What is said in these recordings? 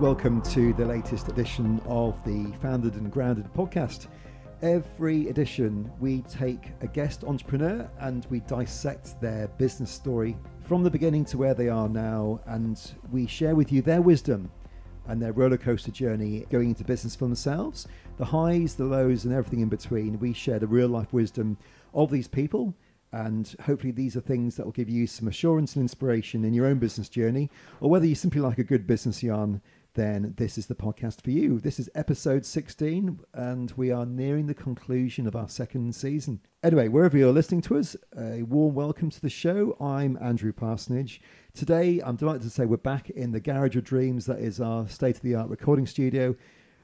Welcome to the latest edition of the Founded and Grounded podcast. Every edition, we take a guest entrepreneur and we dissect their business story from the beginning to where they are now, and we share with you their wisdom and their roller coaster journey going into business for themselves, the highs, the lows, and everything in between. We share the real life wisdom of these people and hopefully, these are things that will give you some assurance and inspiration in your own business journey. Or whether you simply like a good business yarn, then this is the podcast for you. This is episode 16, and we are nearing the conclusion of our second season. Anyway, wherever you're listening to us, a warm welcome to the show. I'm Andrew Parsonage. Today, I'm delighted to say we're back in the Garage of Dreams, that is our state of the art recording studio.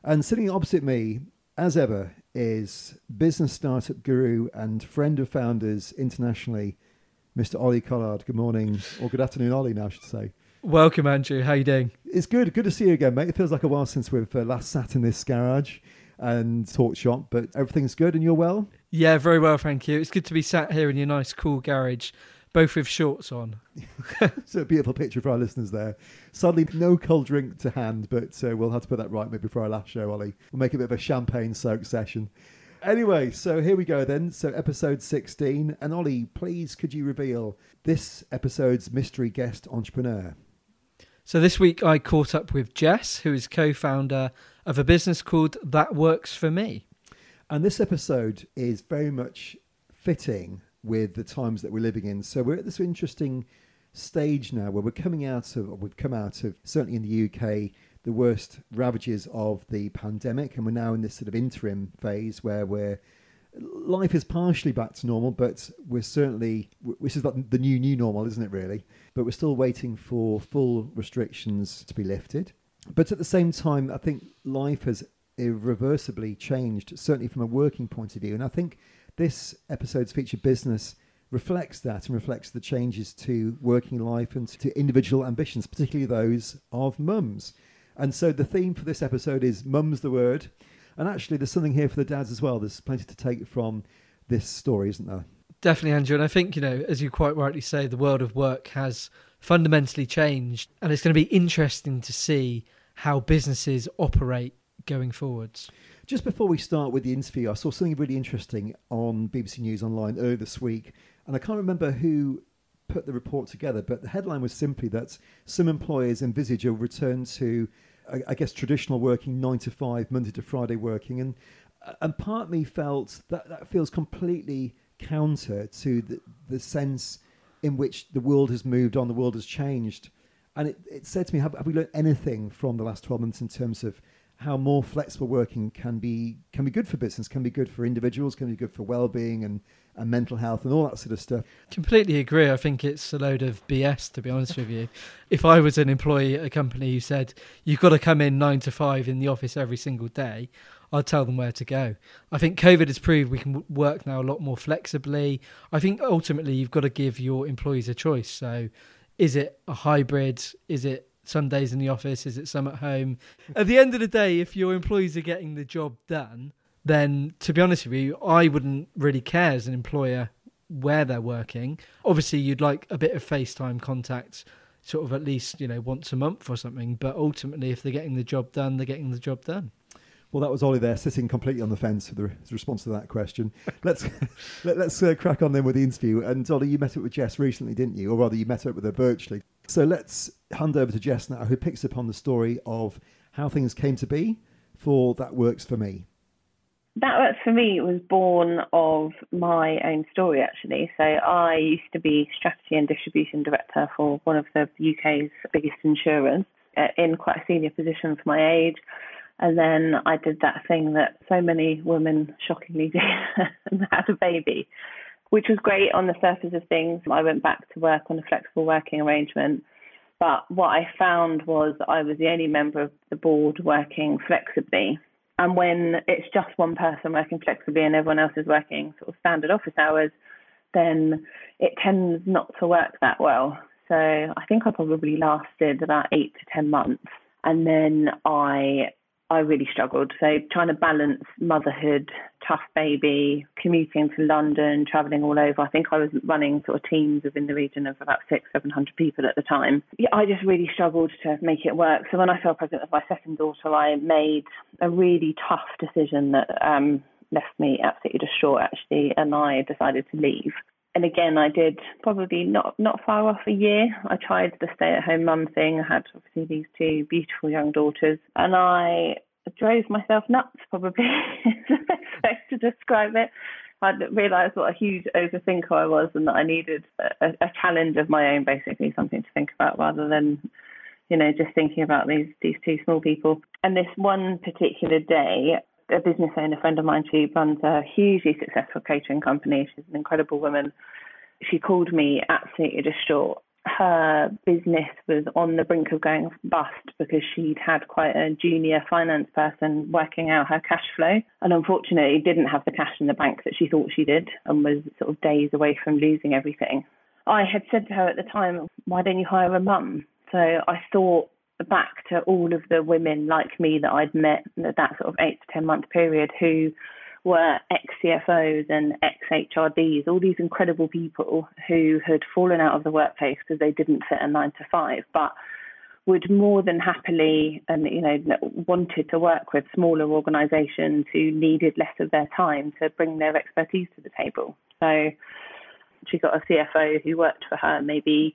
And sitting opposite me, as ever, is business startup guru and friend of founders internationally, Mr. Ollie Collard. Good morning, or good afternoon, Ollie. Now I should say. Welcome, Andrew. How you doing? It's good. Good to see you again, mate. It feels like a while since we've uh, last sat in this garage and talked shop, but everything's good and you're well. Yeah, very well, thank you. It's good to be sat here in your nice, cool garage both with shorts on. so a beautiful picture for our listeners there. Sadly, no cold drink to hand, but uh, we'll have to put that right maybe for our last show, Ollie. We'll make a bit of a champagne soak session. Anyway, so here we go then. So episode 16. And Ollie, please could you reveal this episode's mystery guest entrepreneur? So this week I caught up with Jess, who is co-founder of a business called That Works For Me. And this episode is very much fitting with the times that we're living in. So we're at this interesting stage now where we're coming out of, we've come out of, certainly in the UK, the worst ravages of the pandemic, and we're now in this sort of interim phase where we're life is partially back to normal, but we're certainly this is the new new normal, isn't it? Really, but we're still waiting for full restrictions to be lifted. But at the same time, I think life has irreversibly changed, certainly from a working point of view, and I think this episode's feature business reflects that and reflects the changes to working life and to individual ambitions, particularly those of mums. And so the theme for this episode is Mum's the Word. And actually, there's something here for the dads as well. There's plenty to take from this story, isn't there? Definitely, Andrew. And I think, you know, as you quite rightly say, the world of work has fundamentally changed. And it's going to be interesting to see how businesses operate going forwards. Just before we start with the interview, I saw something really interesting on BBC News Online earlier this week, and I can't remember who put the report together, but the headline was simply that some employers envisage a return to, I guess, traditional working nine to five, Monday to Friday working, and and part of me felt that that feels completely counter to the, the sense in which the world has moved on, the world has changed. And it, it said to me, have, have we learned anything from the last 12 months in terms of how more flexible working can be can be good for business, can be good for individuals, can be good for well-being and, and mental health and all that sort of stuff. Completely agree. I think it's a load of BS to be honest with you. If I was an employee at a company who said you've got to come in nine to five in the office every single day, I'd tell them where to go. I think COVID has proved we can work now a lot more flexibly. I think ultimately you've got to give your employees a choice. So, is it a hybrid? Is it some days in the office? Is it some at home? At the end of the day, if your employees are getting the job done, then to be honest with you, I wouldn't really care as an employer where they're working. Obviously, you'd like a bit of FaceTime contact, sort of at least, you know, once a month or something. But ultimately, if they're getting the job done, they're getting the job done. Well, that was Ollie there, sitting completely on the fence with the response to that question. Let's let, us uh, crack on then with the interview. And Ollie, you met up with Jess recently, didn't you? Or rather, you met up with her virtually. So let's hand over to Jess now, who picks up on the story of how things came to be for That Works For Me. That For Me was born of my own story, actually. So I used to be strategy and distribution director for one of the UK's biggest insurers uh, in quite a senior position for my age. And then I did that thing that so many women shockingly do and had a baby, which was great on the surface of things. I went back to work on a flexible working arrangement. But what I found was I was the only member of the board working flexibly. And when it's just one person working flexibly and everyone else is working sort of standard office hours, then it tends not to work that well. So I think I probably lasted about eight to 10 months. And then I I really struggled. So trying to balance motherhood, tough baby, commuting to London, traveling all over. I think I was running sort of teams of in the region of about six, seven hundred people at the time. Yeah, I just really struggled to make it work. So when I fell pregnant with my second daughter, I made a really tough decision that um, left me absolutely distraught actually, and I decided to leave and again, I did probably not not far off a year. I tried the stay at home mum thing. I had obviously these two beautiful young daughters, and I drove myself nuts. Probably is the best way to describe it. I realised what a huge overthinker I was, and that I needed a, a challenge of my own, basically something to think about rather than, you know, just thinking about these these two small people. And this one particular day, a business owner friend of mine. She runs a hugely successful catering company. She's an incredible woman. She called me absolutely distraught. Her business was on the brink of going bust because she'd had quite a junior finance person working out her cash flow and unfortunately didn't have the cash in the bank that she thought she did and was sort of days away from losing everything. I had said to her at the time, Why don't you hire a mum? So I thought back to all of the women like me that I'd met that sort of eight to 10 month period who were ex CFOs and ex HRDs, all these incredible people who had fallen out of the workplace because they didn't fit a nine to five, but would more than happily and you know wanted to work with smaller organisations who needed less of their time to bring their expertise to the table. So she got a CFO who worked for her maybe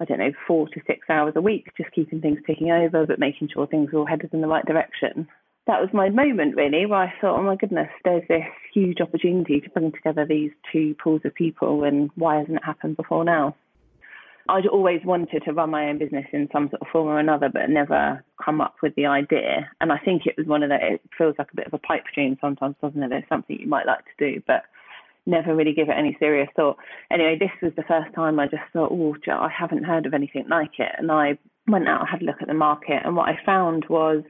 I don't know, four to six hours a week, just keeping things ticking over, but making sure things were all headed in the right direction. That was my moment, really, where I thought, oh my goodness, there's this huge opportunity to bring together these two pools of people, and why hasn't it happened before now? I'd always wanted to run my own business in some sort of form or another, but never come up with the idea. And I think it was one of the, it feels like a bit of a pipe dream sometimes, doesn't it? It's something you might like to do, but never really give it any serious thought. Anyway, this was the first time I just thought, oh, I haven't heard of anything like it. And I went out, and had a look at the market, and what I found was,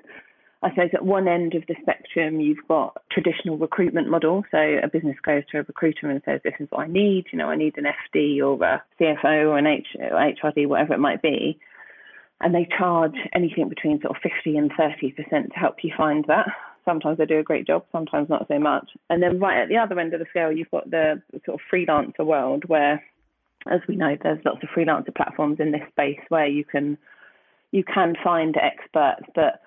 I suppose at one end of the spectrum, you've got traditional recruitment model. So a business goes to a recruiter and says, this is what I need. You know, I need an FD or a CFO or an H, HRD, whatever it might be. And they charge anything between sort of 50 and 30% to help you find that. Sometimes they do a great job, sometimes not so much. And then right at the other end of the scale, you've got the sort of freelancer world where, as we know, there's lots of freelancer platforms in this space where you can you can find experts, but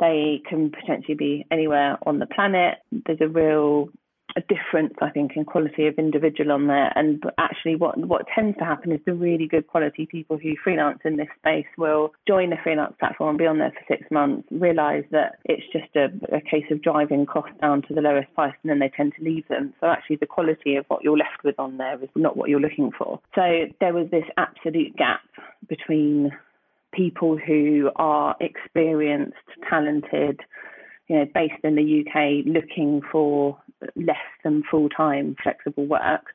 they can potentially be anywhere on the planet. There's a real a difference, I think, in quality of individual on there. And actually, what what tends to happen is the really good quality people who freelance in this space will join the freelance platform and be on there for six months, realize that it's just a, a case of driving costs down to the lowest price, and then they tend to leave them. So actually, the quality of what you're left with on there is not what you're looking for. So there was this absolute gap between people who are experienced, talented, you know, based in the UK, looking for less than full time flexible work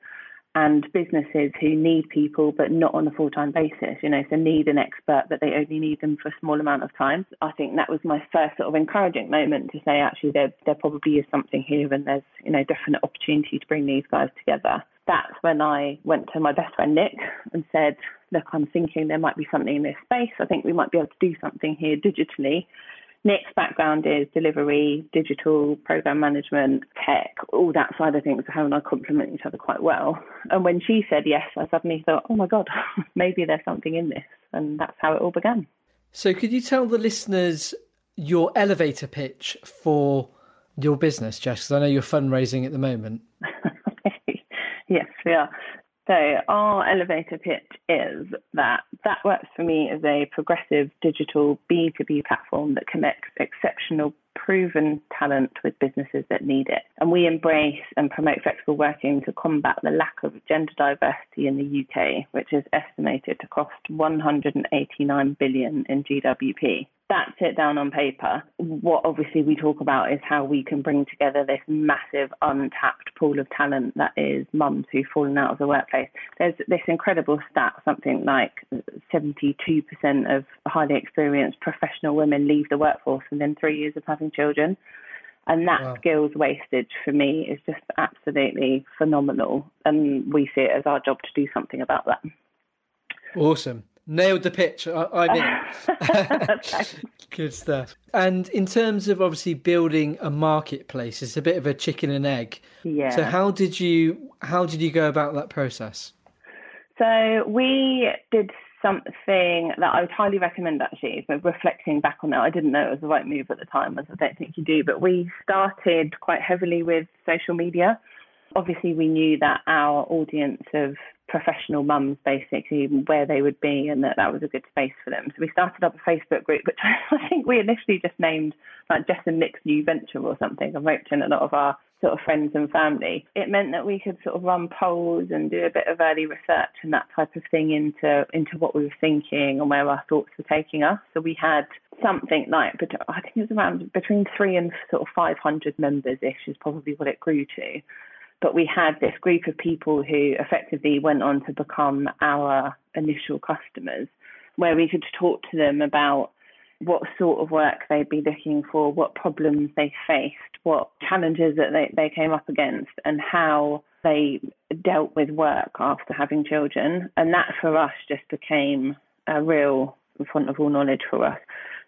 and businesses who need people but not on a full time basis, you know, so need an expert but they only need them for a small amount of time. I think that was my first sort of encouraging moment to say actually there there probably is something here and there's, you know, definite opportunity to bring these guys together. That's when I went to my best friend Nick and said, Look, I'm thinking there might be something in this space. I think we might be able to do something here digitally Nick's background is delivery, digital, program management, tech, all that side of things. Her and I complement each other quite well. And when she said yes, I suddenly thought, oh my God, maybe there's something in this. And that's how it all began. So, could you tell the listeners your elevator pitch for your business, Jess? Because I know you're fundraising at the moment. yes, we are. So our elevator pitch is that that works for me as a progressive digital B2B platform that connects exceptional proven talent with businesses that need it. And we embrace and promote flexible working to combat the lack of gender diversity in the UK, which is estimated to cost 189 billion in GWP that's it down on paper. What obviously we talk about is how we can bring together this massive untapped pool of talent that is mums who've fallen out of the workplace. There's this incredible stat, something like 72% of highly experienced professional women leave the workforce within three years of having children. And that wow. skills wastage for me is just absolutely phenomenal. And we see it as our job to do something about that. Awesome. Nailed the pitch. I, I mean, Good stuff. And in terms of obviously building a marketplace, it's a bit of a chicken and egg. Yeah. So how did you how did you go about that process? So we did something that I would highly recommend actually. So reflecting back on that, I didn't know it was the right move at the time, as I don't think you do, but we started quite heavily with social media. Obviously, we knew that our audience of professional mums basically where they would be and that that was a good space for them. So we started up a Facebook group, which I think we initially just named like Jess and Nick's new venture or something. I wrote in a lot of our sort of friends and family. It meant that we could sort of run polls and do a bit of early research and that type of thing into into what we were thinking and where our thoughts were taking us. So we had something like, but I think it was around between three and sort of 500 members ish is probably what it grew to. But we had this group of people who effectively went on to become our initial customers, where we could talk to them about what sort of work they'd be looking for, what problems they faced, what challenges that they, they came up against, and how they dealt with work after having children. And that for us just became a real font of all knowledge for us.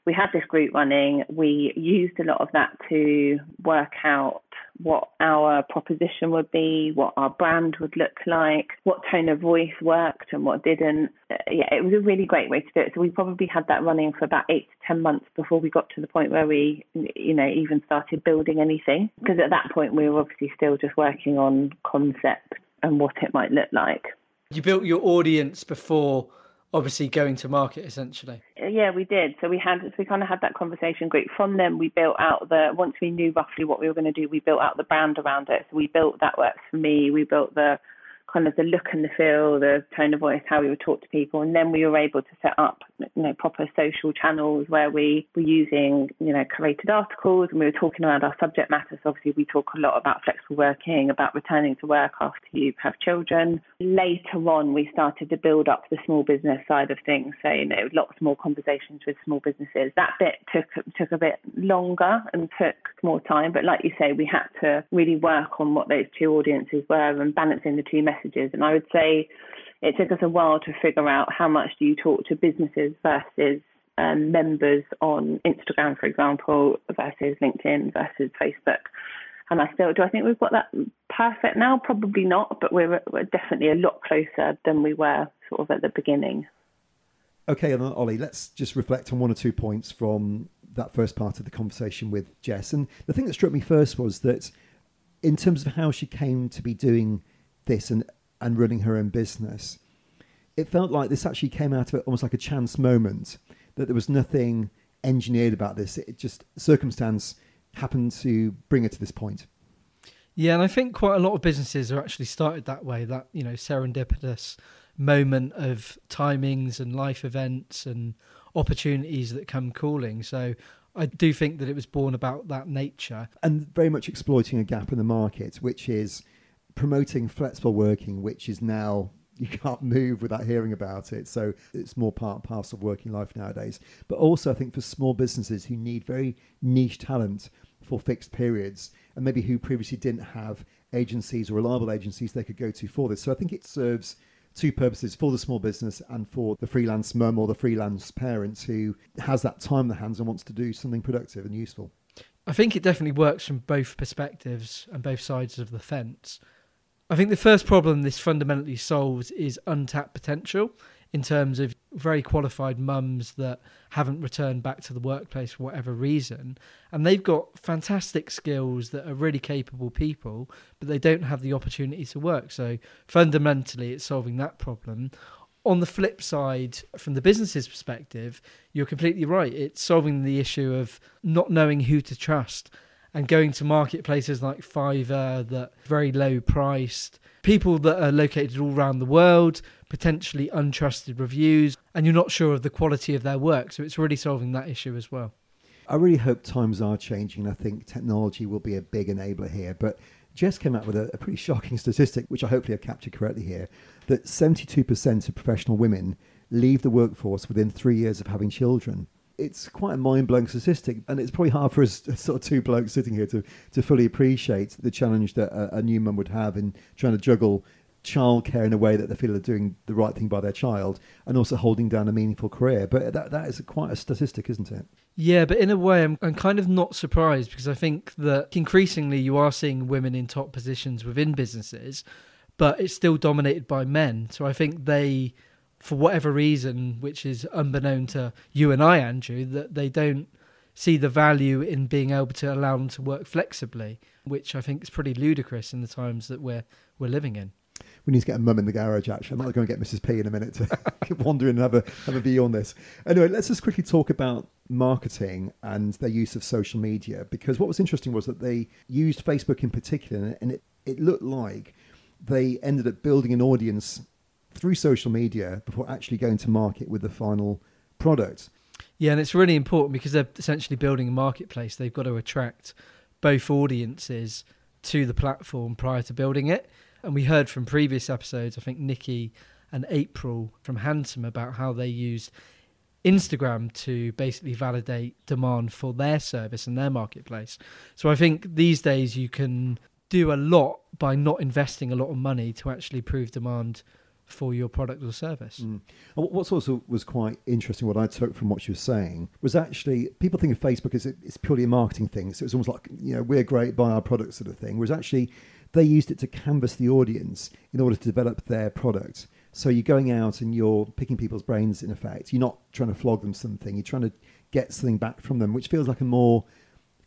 We had this group running. We used a lot of that to work out what our proposition would be, what our brand would look like, what tone of voice worked and what didn't. Uh, yeah, it was a really great way to do it. So we probably had that running for about eight to 10 months before we got to the point where we, you know, even started building anything. Because at that point, we were obviously still just working on concept and what it might look like. You built your audience before obviously going to market essentially. Uh, yeah, we did. So we had so we kind of had that conversation group. From them, we built out the once we knew roughly what we were going to do, we built out the brand around it. So we built that works for me. We built the kind of the look and the feel, the tone of voice, how we would talk to people, and then we were able to set up, you know, proper social channels where we were using, you know, curated articles and we were talking around our subject matters. So obviously, we talk a lot about flexible working, about returning to work after you have children. Later on, we started to build up the small business side of things. So you know, lots more conversations with small businesses. That bit took took a bit longer and took more time, but like you say, we had to really work on what those two audiences were and balancing the two messages messages. And I would say it took us a while to figure out how much do you talk to businesses versus um, members on Instagram, for example, versus LinkedIn versus Facebook. And I still do. I think we've got that perfect now. Probably not, but we're, we're definitely a lot closer than we were sort of at the beginning. Okay, and Ollie, let's just reflect on one or two points from that first part of the conversation with Jess. And the thing that struck me first was that, in terms of how she came to be doing this and, and running her own business, it felt like this actually came out of it almost like a chance moment, that there was nothing engineered about this. It just, circumstance happened to bring her to this point. Yeah, and I think quite a lot of businesses are actually started that way, that, you know, serendipitous moment of timings and life events and opportunities that come calling. So I do think that it was born about that nature. And very much exploiting a gap in the market, which is promoting flexible working, which is now you can't move without hearing about it. So it's more part and parcel of working life nowadays. But also, I think for small businesses who need very niche talent for fixed periods, and maybe who previously didn't have agencies or reliable agencies they could go to for this. So I think it serves two purposes for the small business and for the freelance mum or the freelance parent who has that time in the hands and wants to do something productive and useful. I think it definitely works from both perspectives and both sides of the fence. I think the first problem this fundamentally solves is untapped potential in terms of very qualified mums that haven't returned back to the workplace for whatever reason. And they've got fantastic skills that are really capable people, but they don't have the opportunity to work. So fundamentally, it's solving that problem. On the flip side, from the business's perspective, you're completely right. It's solving the issue of not knowing who to trust and going to marketplaces like Fiverr that very low priced, people that are located all around the world, potentially untrusted reviews, and you're not sure of the quality of their work. So it's really solving that issue as well. I really hope times are changing. I think technology will be a big enabler here. But Jess came out with a, a pretty shocking statistic, which I hopefully have captured correctly here, that 72% of professional women leave the workforce within three years of having children it's quite a mind blowing statistic, and it's probably hard for us, sort of two blokes sitting here, to, to fully appreciate the challenge that a, a new mum would have in trying to juggle childcare in a way that they feel they're doing the right thing by their child, and also holding down a meaningful career. But that that is quite a statistic, isn't it? Yeah, but in a way, I'm, I'm kind of not surprised because I think that increasingly you are seeing women in top positions within businesses, but it's still dominated by men. So I think they, for whatever reason, which is unbeknown to you and I, Andrew, that they don't see the value in being able to allow them to work flexibly, which I think is pretty ludicrous in the times that we're we're living in we need to get a mum in the garage. Actually, I might go and get Mrs. P in a minute to wander in and have a have a view on this. Anyway, let's just quickly talk about marketing and their use of social media because what was interesting was that they used Facebook in particular, and it, it looked like they ended up building an audience through social media before actually going to market with the final product. Yeah, and it's really important because they're essentially building a marketplace. They've got to attract both audiences to the platform prior to building it. And we heard from previous episodes, I think Nikki and April from Handsome about how they used Instagram to basically validate demand for their service and their marketplace. So I think these days you can do a lot by not investing a lot of money to actually prove demand for your product or service. Mm. What also was quite interesting, what I took from what you were saying, was actually people think of Facebook as it's purely a marketing thing. So it's almost like, you know, we're great, buy our product sort of thing. Whereas actually they used it to canvas the audience in order to develop their product. So you're going out and you're picking people's brains in effect. You're not trying to flog them something. You're trying to get something back from them, which feels like a more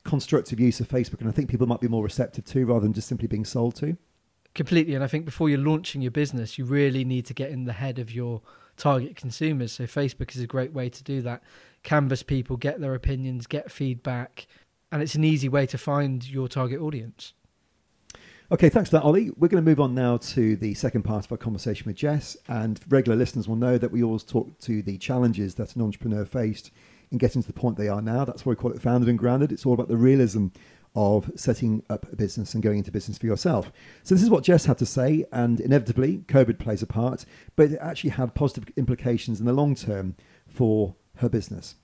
constructive use of Facebook. And I think people might be more receptive to rather than just simply being sold to. Completely. And I think before you're launching your business, you really need to get in the head of your target consumers. So Facebook is a great way to do that. Canvas people, get their opinions, get feedback. And it's an easy way to find your target audience. Okay, thanks for that, Ollie. We're going to move on now to the second part of our conversation with Jess. And regular listeners will know that we always talk to the challenges that an entrepreneur faced in getting to the point they are now. That's why we call it Founded and Grounded. It's all about the realism of setting up a business and going into business for yourself. So, this is what Jess had to say, and inevitably, COVID plays a part, but it actually had positive implications in the long term for her business.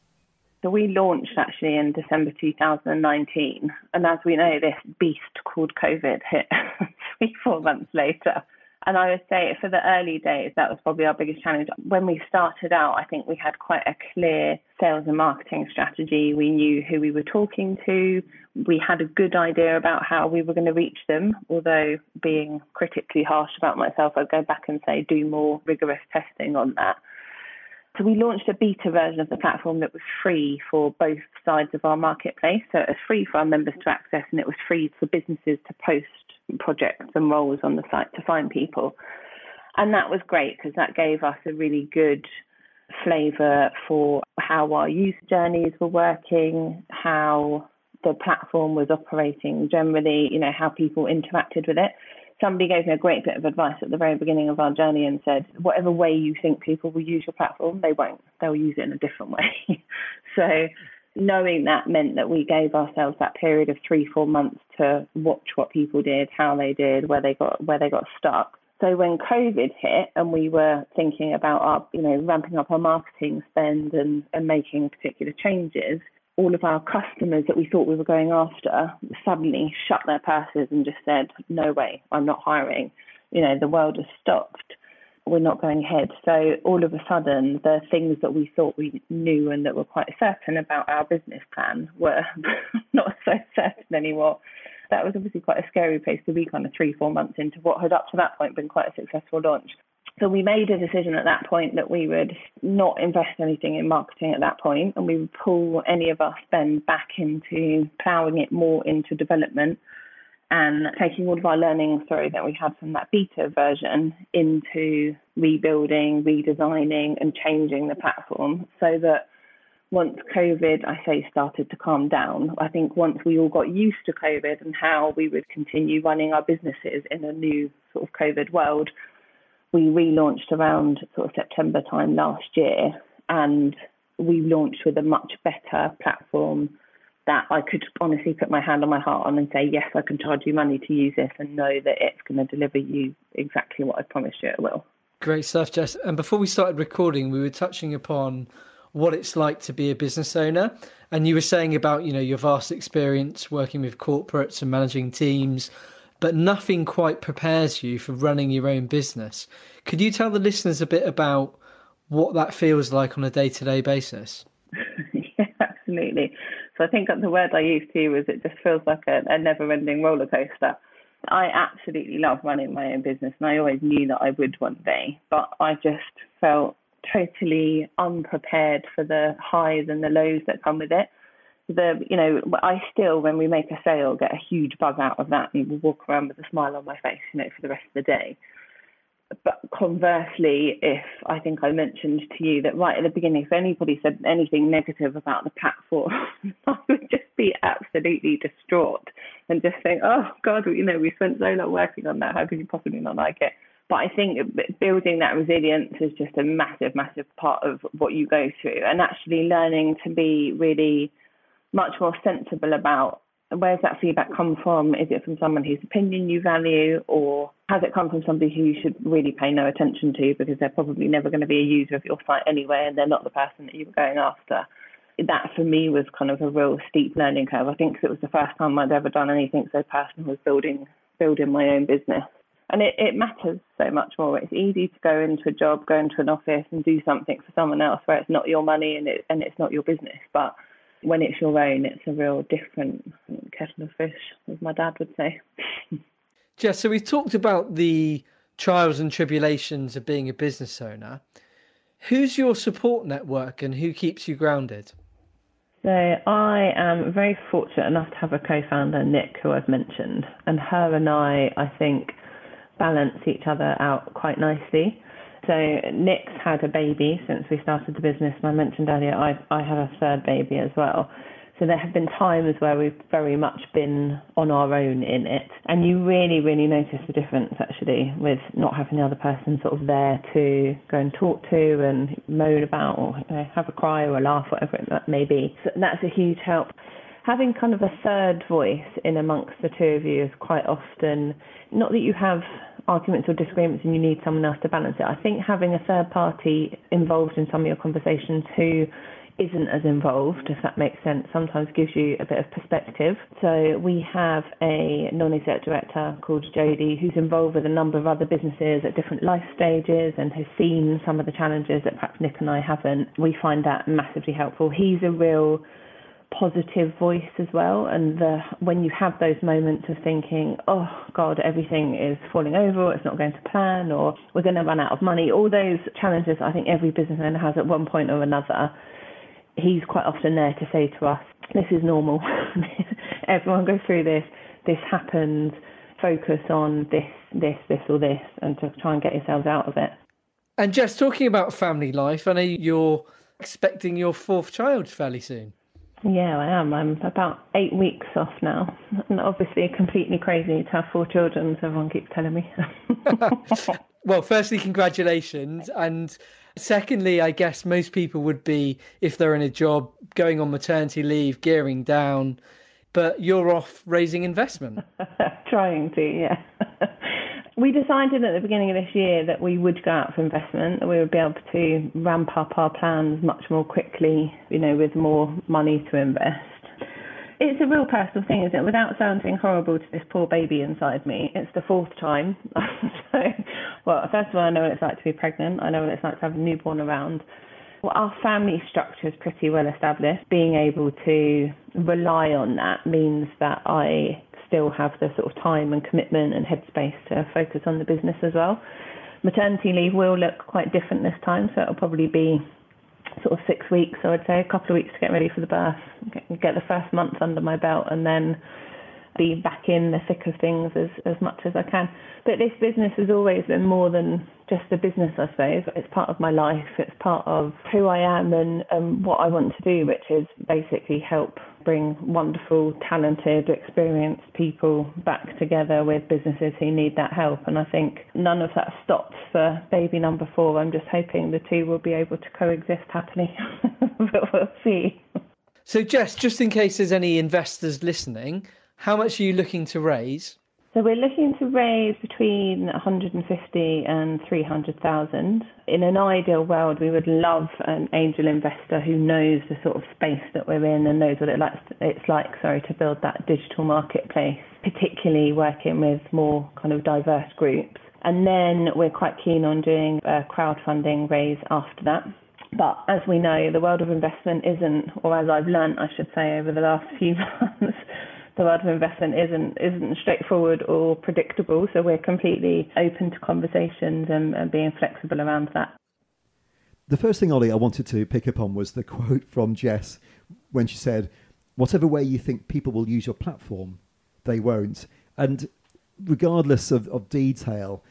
So we launched actually in December 2019, and as we know, this beast called COVID hit three, four months later. And I would say for the early days, that was probably our biggest challenge. When we started out, I think we had quite a clear sales and marketing strategy. We knew who we were talking to. We had a good idea about how we were going to reach them. Although, being critically harsh about myself, I'd go back and say do more rigorous testing on that. So we launched a beta version of the platform that was free for both sides of our marketplace. So it was free for our members to access and it was free for businesses to post projects and roles on the site to find people. And that was great because that gave us a really good flavour for how our user journeys were working, how the platform was operating generally, you know, how people interacted with it somebody gave me a great bit of advice at the very beginning of our journey and said, whatever way you think people will use your platform, they won't. They'll use it in a different way. so knowing that meant that we gave ourselves that period of three, four months to watch what people did, how they did, where they got where they got stuck. So when COVID hit and we were thinking about our, you know, ramping up our marketing spend and, and making particular changes, all of our customers that we thought we were going after suddenly shut their purses and just said, no way, I'm not hiring. You know, the world has stopped. We're not going ahead. So all of a sudden, the things that we thought we knew and that were quite certain about our business plan were not so certain anymore. That was obviously quite a scary place to be kind of three, four months into what had up to that point been quite a successful launch. So we made a decision at that point that we would not invest anything in marketing at that point, and we would pull any of our spend back into ploughing it more into development and taking all of our learning, sorry, that we had from that beta version into rebuilding, redesigning, and changing the platform so that once COVID, I say, started to calm down, I think once we all got used to COVID and how we would continue running our businesses in a new sort of COVID world, we relaunched around sort of September time last year, and we launched with a much better platform that I could honestly put my hand on my heart on and say, yes, I can charge you money to use this and know that it's going to deliver you exactly what I promised you it will. Great stuff, Jess. And before we started recording, we were touching upon what it's like to be a business owner. And you were saying about, you know, your vast experience working with corporates and managing teams but nothing quite prepares you for running your own business. Could you tell the listeners a bit about what that feels like on a day to day basis? yeah, absolutely. I think the word I used to use it just feels like a, a never ending roller coaster. I absolutely love running my own business and I always knew that I would one day, but I just felt totally unprepared for the highs and the lows that come with it. The you know, I still when we make a sale get a huge buzz out of that and walk around with a smile on my face, you know, for the rest of the day but conversely, if I think I mentioned to you that right at the beginning, if anybody said anything negative about the platform, I would just be absolutely distraught and just think, oh God, you know, we spent so long working on that. How could you possibly not like it? But I think building that resilience is just a massive, massive part of what you go through, and actually learning to be really much more sensible about where's that feedback come from? Is it from someone whose opinion you value, or has it come from somebody who you should really pay no attention to because they're probably never going to be a user of your site anyway, and they're not the person that you were going after? That for me was kind of a real steep learning curve. I think it was the first time I'd ever done anything so personal was building building my own business. And it, it matters so much more. It's easy to go into a job, go into an office and do something for someone else where it's not your money and it and it's not your business. But when it's your own, it's a real different kettle of fish, as my dad would say. Jess, so we've talked about the trials and tribulations of being a business owner. Who's your support network and who keeps you grounded? So I am very fortunate enough to have a co-founder, Nick, who I've mentioned, and her and I, I think, balance each other out quite nicely. So Nick's had a baby since we started the business, and I mentioned earlier I I have a third baby as well. So there have been times where we've very much been on our own in it, and you really, really notice the difference actually with not having the other person sort of there to go and talk to and moan about or you know, have a cry or a laugh, whatever it may be. So that's a huge help. Having kind of a third voice in amongst the two of you is quite often not that you have arguments or disagreements and you need someone else to balance it. I think having a third party involved in some of your conversations who isn't as involved, if that makes sense, sometimes gives you a bit of perspective. So we have a non-exec director called Jody who's involved with a number of other businesses at different life stages and has seen some of the challenges that perhaps Nick and I haven't. We find that massively helpful. He's a real positive voice as well. And the, when you have those moments of thinking, oh God, everything is falling over, it's not going to plan, or we're going to run out of money, all those challenges I think every business owner has at one point or another, he's quite often there to say to us, this is normal. Everyone goes through this. This happens. Focus on this, this, this, or this, and to try and get yourselves out of it. And just talking about family life, I know you're expecting your fourth child fairly soon. Yeah, I am. I'm about eight weeks off now. And obviously completely crazy to have four children, so everyone keeps telling me. well, firstly, congratulations. And secondly, I guess most people would be, if they're in a job, going on maternity leave, gearing down, but you're off raising investment. Trying to, yeah we decided at the beginning of this year that we would go out for investment, that we would be able to ramp up our plans much more quickly, you know, with more money to invest. It's a real personal thing, isn't it? Without sounding horrible to this poor baby inside me, it's the fourth time. so, well, first of all, I know what it's like to be pregnant. I know what it's like to have a newborn around. Well, our family structure is pretty well established. Being able to rely on that means that I still have the sort of time and commitment and headspace to focus on the business as well. Maternity leave will look quite different this time, so it'll probably be sort of six weeks, I would say, a couple of weeks to get ready for the birth, get, get the first month under my belt, and then be back in the thick of things as, as much as I can. But this business has always been more than just a business, I suppose. It's part of my life, it's part of who I am and, and what I want to do, which is basically help bring wonderful, talented, experienced people back together with businesses who need that help. And I think none of that stops for baby number four. I'm just hoping the two will be able to coexist happily, but we'll see. So, Jess, just in case there's any investors listening, how much are you looking to raise? So we're looking to raise between 150 and 300,000. In an ideal world, we would love an angel investor who knows the sort of space that we're in and knows what it likes, it's like, sorry, to build that digital marketplace, particularly working with more kind of diverse groups. And then we're quite keen on doing a crowdfunding raise after that. But as we know, the world of investment isn't, or as I've learnt, I should say, over the last few months, the world of investment isn't isn't straightforward or predictable. So we're completely open to conversations and, and being flexible around that. The first thing, Ollie, I wanted to pick up on was the quote from Jess when she said, "Whatever way you think people will use your platform, they won't." And regardless of, of detail,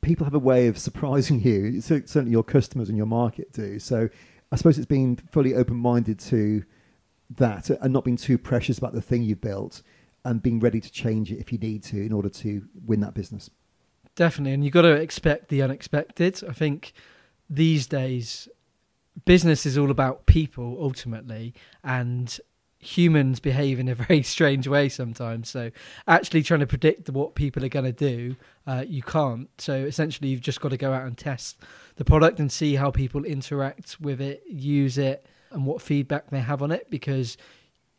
people have a way of surprising you. Certainly, your customers and your market do. So, I suppose it's being fully open-minded to that and not being too precious about the thing you've built and being ready to change it if you need to in order to win that business. Definitely, and you've got to expect the unexpected. I think these days, business is all about people ultimately, and humans behave in a very strange way sometimes. So, actually trying to predict what people are going to do, uh, you can't. So, essentially, you've just got to go out and test the product and see how people interact with it, use it, and what feedback they have on it because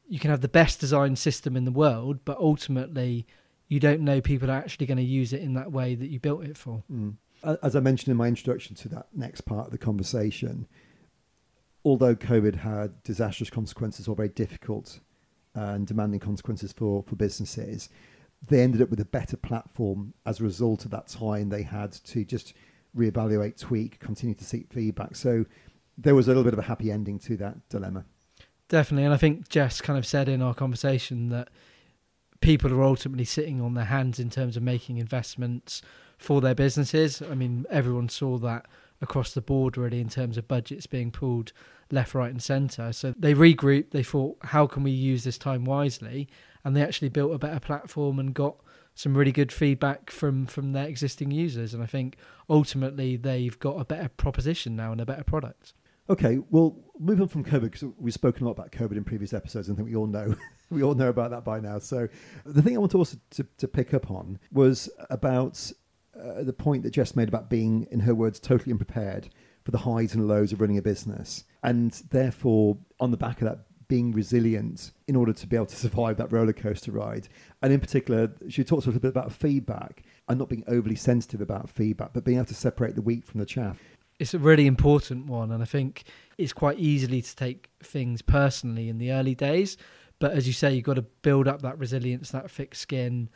you can have the best design system in the world, but ultimately you don't know people are actually going to use it in that way that you built it for. Mm. As I mentioned in my introduction to that next part of the conversation, although COVID had disastrous consequences or very difficult and demanding consequences for, for businesses, they ended up with a better platform as a result of that time they had to just reevaluate, tweak, continue to seek feedback. So there was a little bit of a happy ending to that dilemma. Definitely, and I think Jess kind of said in our conversation that people are ultimately sitting on their hands in terms of making investments for their businesses. I mean, everyone saw that across the board really in terms of budgets being pulled left, right, and centre. So they regrouped. They thought, how can we use this time wisely? And they actually built a better platform and got some really good feedback from from their existing users. And I think ultimately they've got a better proposition now and a better product. Okay, well, moving from COVID because we've spoken a lot about COVID in previous episodes, and I think we all know we all know about that by now. So, the thing I want to also to, to pick up on was about uh, the point that Jess made about being, in her words, totally unprepared for the highs and lows of running a business, and therefore, on the back of that, being resilient in order to be able to survive that roller coaster ride. And in particular, she talks a little bit about feedback and not being overly sensitive about feedback, but being able to separate the wheat from the chaff it's a really important one, and I think it's quite easily to take things personally in the early days. But as you say, you've got to build up that resilience, that thick skin.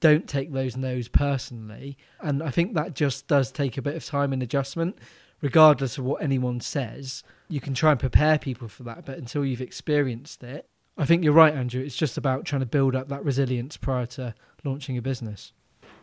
Don't take those no's personally, and I think that just does take a bit of time and adjustment, regardless of what anyone says. You can try and prepare people for that, but until you've experienced it, I think you're right, Andrew. It's just about trying to build up that resilience prior to launching a business.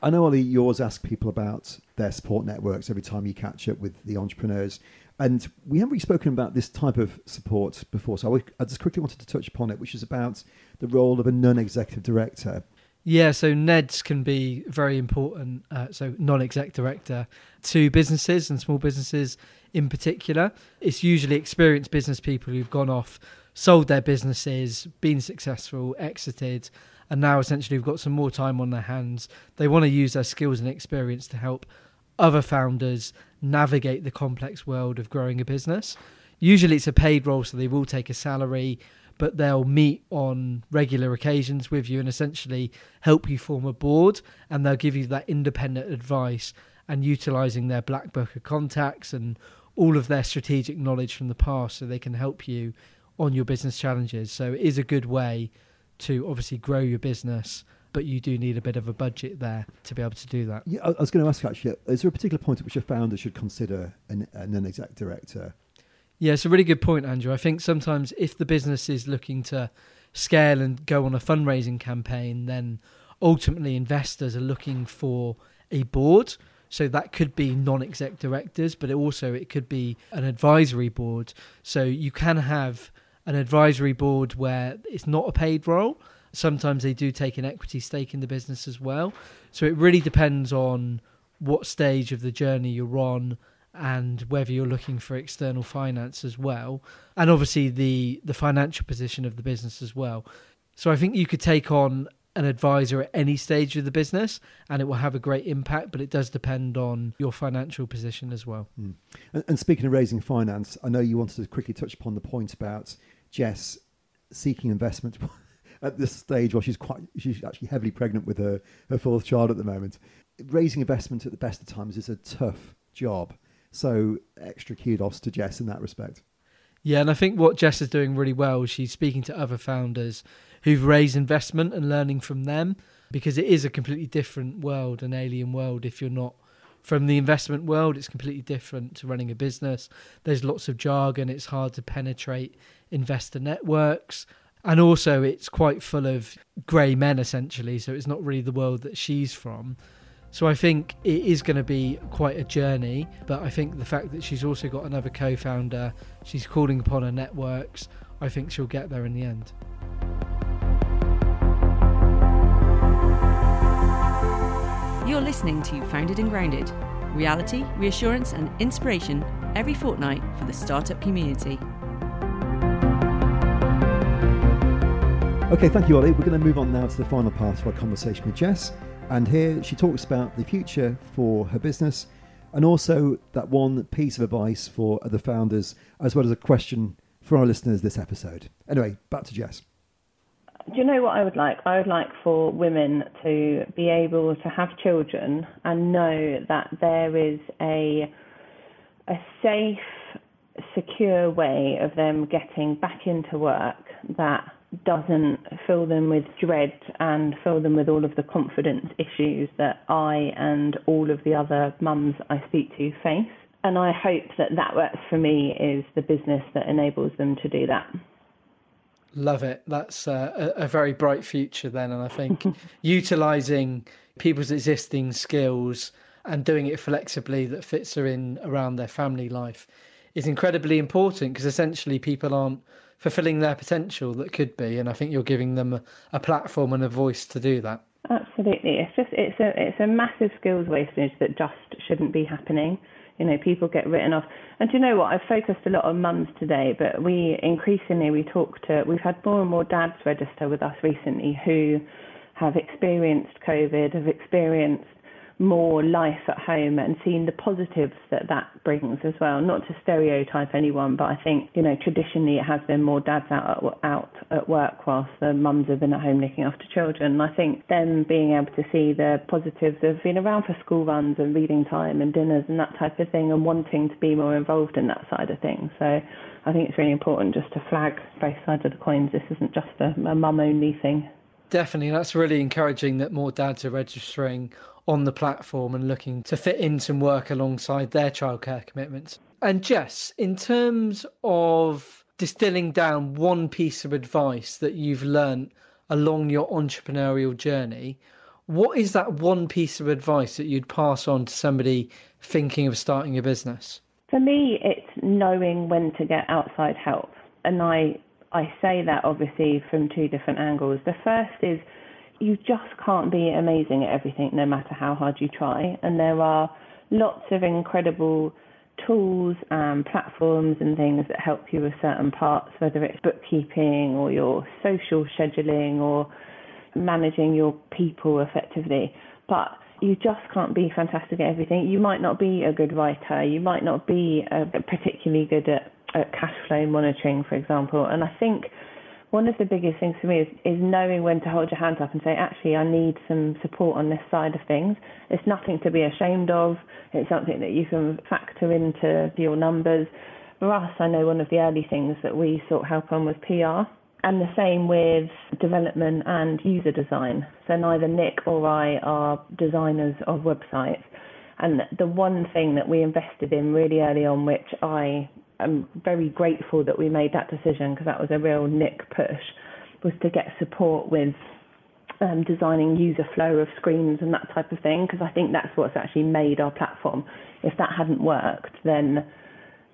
I know, Ollie, you always ask people about their support networks every time you catch up with the entrepreneurs. And we haven't really spoken about this type of support before. So I, I just quickly wanted to touch upon it, which is about the role of a non executive director. Yeah, so NEDs can be very important. Uh, so, non exec director to businesses and small businesses in particular. It's usually experienced business people who've gone off, sold their businesses, been successful, exited, and now essentially we've got some more time on their hands. They want to use their skills and experience to help other founders navigate the complex world of growing a business. Usually it's a paid role, so they will take a salary, but they'll meet on regular occasions with you and essentially help you form a board and they'll give you that independent advice and utilizing their black book of contacts and all of their strategic knowledge from the past so they can help you on your business challenges. So it is a good way to obviously grow your business, but you do need a bit of a budget there to be able to do that. Yeah, I was going to ask actually, is there a particular point at which a founder should consider an, an non-exec director? Yeah, it's a really good point, Andrew. I think sometimes if the business is looking to scale and go on a fundraising campaign, then ultimately investors are looking for a board. So that could be non-exec directors, but it also it could be an advisory board. So you can have an advisory board where it's not a paid role. Sometimes they do take an equity stake in the business as well. So it really depends on what stage of the journey you're on and whether you're looking for external finance as well and obviously the the financial position of the business as well so i think you could take on an advisor at any stage of the business and it will have a great impact, but it does depend on your financial position as well. Mm. And, and, speaking of raising finance, I know you wanted to quickly touch upon the point about Jess seeking investment at this stage while she's quite she's actually heavily pregnant with her, her fourth child at the moment. Raising investment at the best of times is a tough job. So extra kudos to Jess in that respect. Yeah, and I think what Jess is doing really well, is she's speaking to other founders who've raised investment and learning from them because it is a completely different world, an alien world. If you're not from the investment world, it's completely different to running a business. There's lots of jargon, it's hard to penetrate investor networks. And also, it's quite full of grey men essentially, so it's not really the world that she's from. So I think it is going to be quite a journey, but I think the fact that she's also got another co founder, she's calling upon her networks, I think she'll get there in the end. You're listening to Founded and Grounded reality, reassurance, and inspiration every fortnight for the startup community. Okay, thank you, Ollie. We're going to move on now to the final part of our conversation with Jess. And here she talks about the future for her business and also that one piece of advice for other founders, as well as a question for our listeners this episode. Anyway, back to Jess. Do you know what I would like? I would like for women to be able to have children and know that there is a a safe, secure way of them getting back into work that doesn't fill them with dread and fill them with all of the confidence issues that I and all of the other mums I speak to face. And I hope that that works for me is the business that enables them to do that. Love it. That's uh, a, a, very bright future then. And I think utilizing people's existing skills and doing it flexibly that fits her in around their family life is incredibly important because essentially people aren't fulfilling their potential that could be, and I think you're giving them a, a platform and a voice to do that. Absolutely, it's just it's a it's a massive skills wastage that just shouldn't be happening. You know, people get written off. And do you know what? I've focused a lot on mums today, but we increasingly we talk to we've had more and more dads register with us recently who have experienced COVID, have experienced more life at home and seeing the positives that that brings as well. Not to stereotype anyone, but I think you know traditionally it has been more dads out at, out at work whilst the mums have been at home looking after children. And I think them being able to see the positives of being around for school runs and reading time and dinners and that type of thing, and wanting to be more involved in that side of things. So. I think it's really important just to flag both sides of the coins. This isn't just a, a mum only thing. Definitely, that's really encouraging that more dads are registering on the platform and looking to fit in some work alongside their childcare commitments. And Jess, in terms of distilling down one piece of advice that you've learned along your entrepreneurial journey, what is that one piece of advice that you'd pass on to somebody thinking of starting a business? For me, it's knowing when to get outside help. And I I say that obviously from two different angles. The first is you just can't be amazing at everything no matter how hard you try. And there are lots of incredible tools and platforms and things that help you with certain parts, whether it's bookkeeping or your social scheduling or managing your people effectively. But you just can't be fantastic at everything. You might not be a good writer. You might not be particularly good at, at cash flow monitoring, for example. And I think one of the biggest things for me is, is knowing when to hold your hands up and say, actually, I need some support on this side of things. It's nothing to be ashamed of. It's something that you can factor into your numbers. For us, I know one of the early things that we sought help on was PR. And the same with development and user design. So neither Nick or I are designers of websites. And the one thing that we invested in really early on, which I I'm very grateful that we made that decision because that was a real Nick push, was to get support with um, designing user flow of screens and that type of thing because I think that's what's actually made our platform. If that hadn't worked, then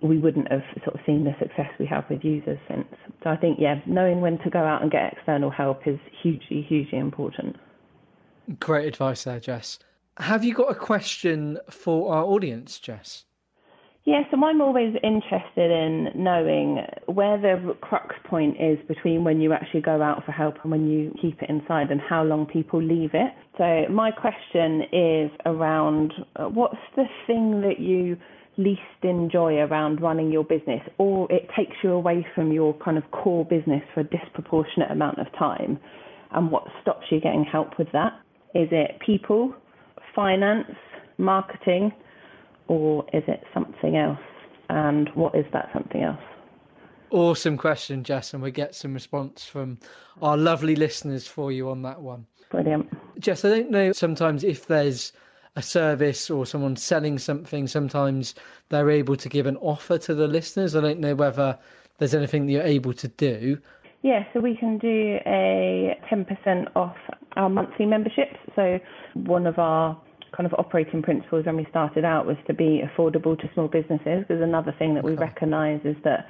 we wouldn't have sort of seen the success we have with users since. So I think, yeah, knowing when to go out and get external help is hugely, hugely important. Great advice there, Jess. Have you got a question for our audience, Jess? Yeah, so I'm always interested in knowing where the crux point is between when you actually go out for help and when you keep it inside and how long people leave it. So my question is around uh, what's the thing that you least enjoy around running your business or it takes you away from your kind of core business for a disproportionate amount of time and what stops you getting help with that? Is it people, finance, marketing? Or is it something else? And what is that something else? Awesome question, Jess, and we get some response from our lovely listeners for you on that one. Brilliant. Jess, I don't know sometimes if there's a service or someone selling something, sometimes they're able to give an offer to the listeners. I don't know whether there's anything that you're able to do. Yeah, so we can do a 10% off our monthly memberships. So one of our kind of operating principles when we started out was to be affordable to small businesses. Because another thing that we recognise is that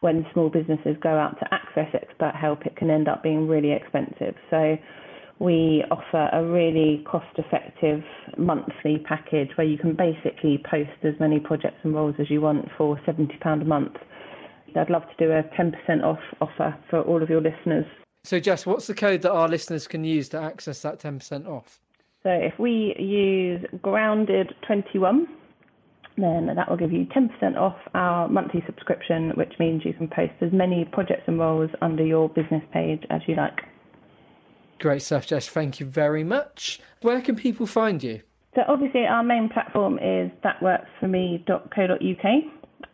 when small businesses go out to access expert help, it can end up being really expensive. So we offer a really cost effective monthly package where you can basically post as many projects and roles as you want for £70 a month. I'd love to do a 10% off offer for all of your listeners. So, Jess, what's the code that our listeners can use to access that 10% off? So if we use Grounded21, then that will give you 10% off our monthly subscription, which means you can post as many projects and roles under your business page as you like. Great stuff, Jess. Thank you very much. Where can people find you? So obviously our main platform is thatworksforme.co.uk.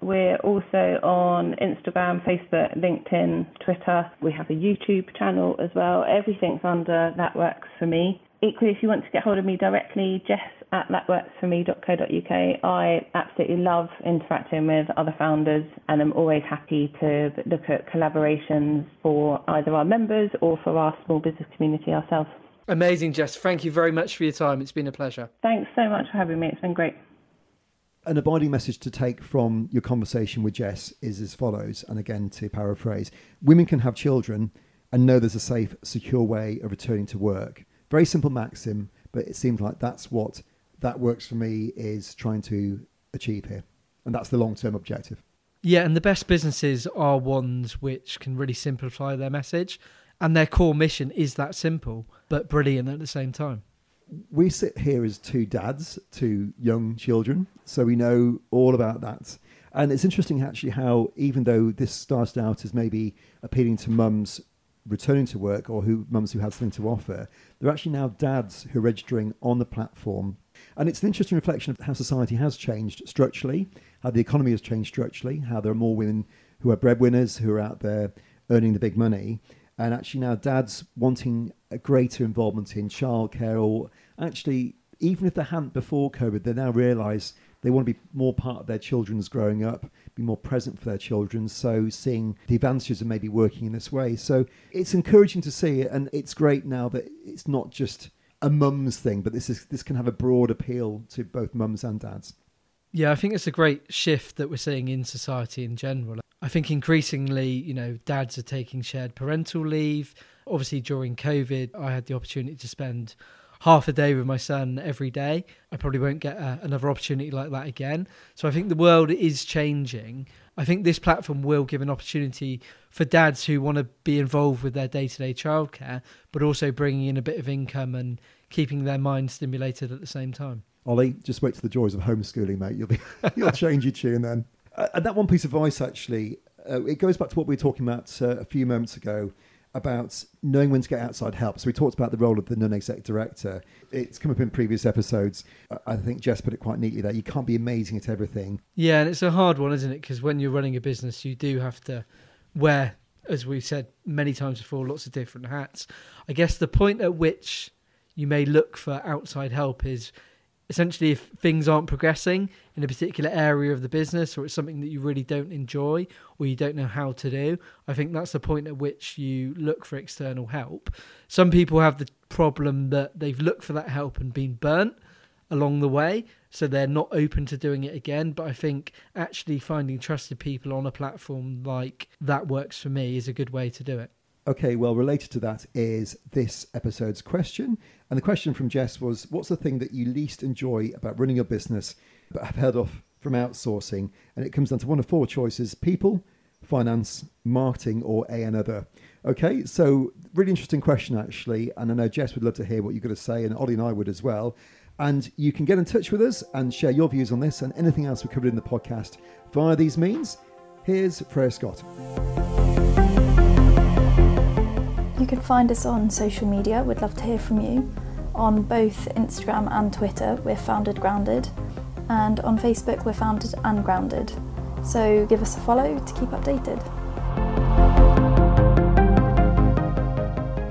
We're also on Instagram, Facebook, LinkedIn, Twitter. We have a YouTube channel as well. Everything's under That Works For Me equally, if you want to get hold of me directly, jess at thatworksforme.co.uk. I absolutely love interacting with other founders and I'm always happy to look at collaborations for either our members or for our small business community ourselves. Amazing, Jess. Thank you very much for your time. It's been a pleasure. Thanks so much for having me. It's been great. An abiding message to take from your conversation with Jess is as follows, and again to paraphrase women can have children and know there's a safe, secure way of returning to work. Very simple maxim, but it seems like that's what that works for me is trying to achieve here. And that's the long term objective. Yeah, and the best businesses are ones which can really simplify their message. And their core mission is that simple, but brilliant at the same time. We sit here as two dads to young children, so we know all about that. And it's interesting actually how, even though this started out as maybe appealing to mums returning to work or who mums who had something to offer, there are actually now dads who are registering on the platform. And it's an interesting reflection of how society has changed structurally, how the economy has changed structurally, how there are more women who are breadwinners who are out there earning the big money, and actually now dads wanting a greater involvement in childcare or actually even if they hadn't before COVID, they now realise they want to be more part of their children's growing up, be more present for their children. So seeing the advantages of maybe working in this way. So it's encouraging to see it, and it's great now that it's not just a mum's thing, but this is this can have a broad appeal to both mums and dads. Yeah, I think it's a great shift that we're seeing in society in general. I think increasingly, you know, dads are taking shared parental leave. Obviously, during COVID, I had the opportunity to spend half a day with my son every day. I probably won't get a, uh, another opportunity like that again. So I think the world is changing. I think this platform will give an opportunity for dads who want to be involved with their day to day childcare, but also bringing in a bit of income and keeping their mind stimulated at the same time. Ollie, just wait to the joys of homeschooling, mate. You'll be you'll change your tune then. Uh, and that one piece of advice, actually, uh, it goes back to what we were talking about uh, a few moments ago about knowing when to get outside help. So we talked about the role of the non-exec director. It's come up in previous episodes. I think Jess put it quite neatly there. You can't be amazing at everything. Yeah, and it's a hard one, isn't it? Because when you're running a business, you do have to wear, as we've said many times before, lots of different hats. I guess the point at which you may look for outside help is essentially if things aren't progressing in a particular area of the business or it's something that you really don't enjoy or you don't know how to do i think that's the point at which you look for external help. Some people have the problem that they've looked for that help and been burnt along the way so they're not open to doing it again. But i think actually finding trusted people on a platform like that works for me is a good way to do it. Okay, well, related to that is this episode's question. And the question from Jess was What's the thing that you least enjoy about running your business but have held off from outsourcing, and it comes down to one of four choices people, finance, marketing, or a another. Okay, so really interesting question actually, and I know Jess would love to hear what you're going to say, and Ollie and I would as well. And you can get in touch with us and share your views on this and anything else we covered in the podcast via these means. Here's Freya Scott. You can find us on social media. We'd love to hear from you. On both Instagram and Twitter, we're Founded Grounded. And on Facebook, we're Founded and Grounded. So give us a follow to keep updated.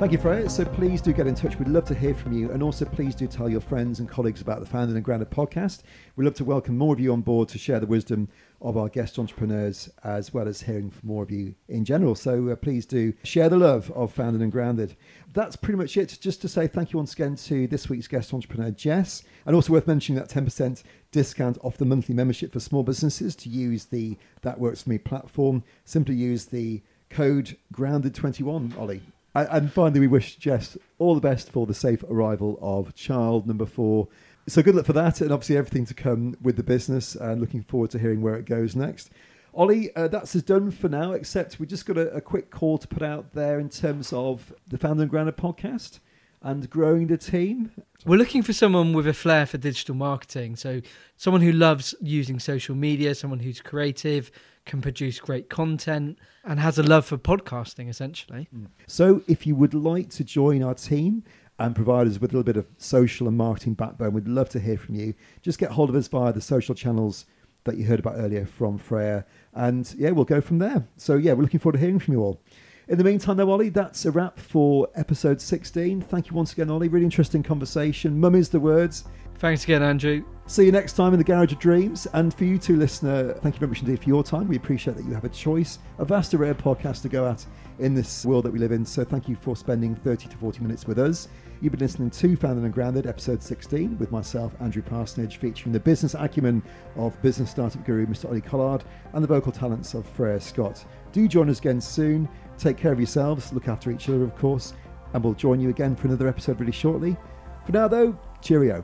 Thank you, Freya. So please do get in touch. We'd love to hear from you. And also, please do tell your friends and colleagues about the Founded and Grounded podcast. We'd love to welcome more of you on board to share the wisdom of our guest entrepreneurs, as well as hearing from more of you in general. So uh, please do share the love of Founded and Grounded. That's pretty much it. Just to say thank you once again to this week's guest entrepreneur, Jess. And also worth mentioning that 10% discount off the monthly membership for small businesses to use the That Works For Me platform. Simply use the code grounded21, Ollie. And finally, we wish Jess all the best for the safe arrival of child number four. So good luck for that, and obviously everything to come with the business. And looking forward to hearing where it goes next. Ollie, uh, that's done for now. Except we just got a, a, quick call to put out there in terms of the Founded and Grounded podcast and growing the team. We're looking for someone with a flair for digital marketing. So someone who loves using social media, someone who's creative, can produce great content, and has a love for podcasting, essentially. Mm. So, if you would like to join our team and provide us with a little bit of social and marketing backbone, we'd love to hear from you. Just get hold of us via the social channels that you heard about earlier from Freya, and yeah, we'll go from there. So, yeah, we're looking forward to hearing from you all. In the meantime, though, Ollie, that's a wrap for episode 16. Thank you once again, Ollie. Really interesting conversation. Mum is the words. Thanks again, Andrew. See you next time in the Garage of Dreams. And for you too, listener, thank you very much indeed for your time. We appreciate that you have a choice, a vast array of podcasts to go at in this world that we live in. So thank you for spending 30 to 40 minutes with us. You've been listening to Founded and Grounded, episode 16, with myself, Andrew Parsonage, featuring the business acumen of business startup guru Mr. Ollie Collard and the vocal talents of Freya Scott. Do join us again soon. Take care of yourselves, look after each other, of course, and we'll join you again for another episode really shortly. For now, though, cheerio.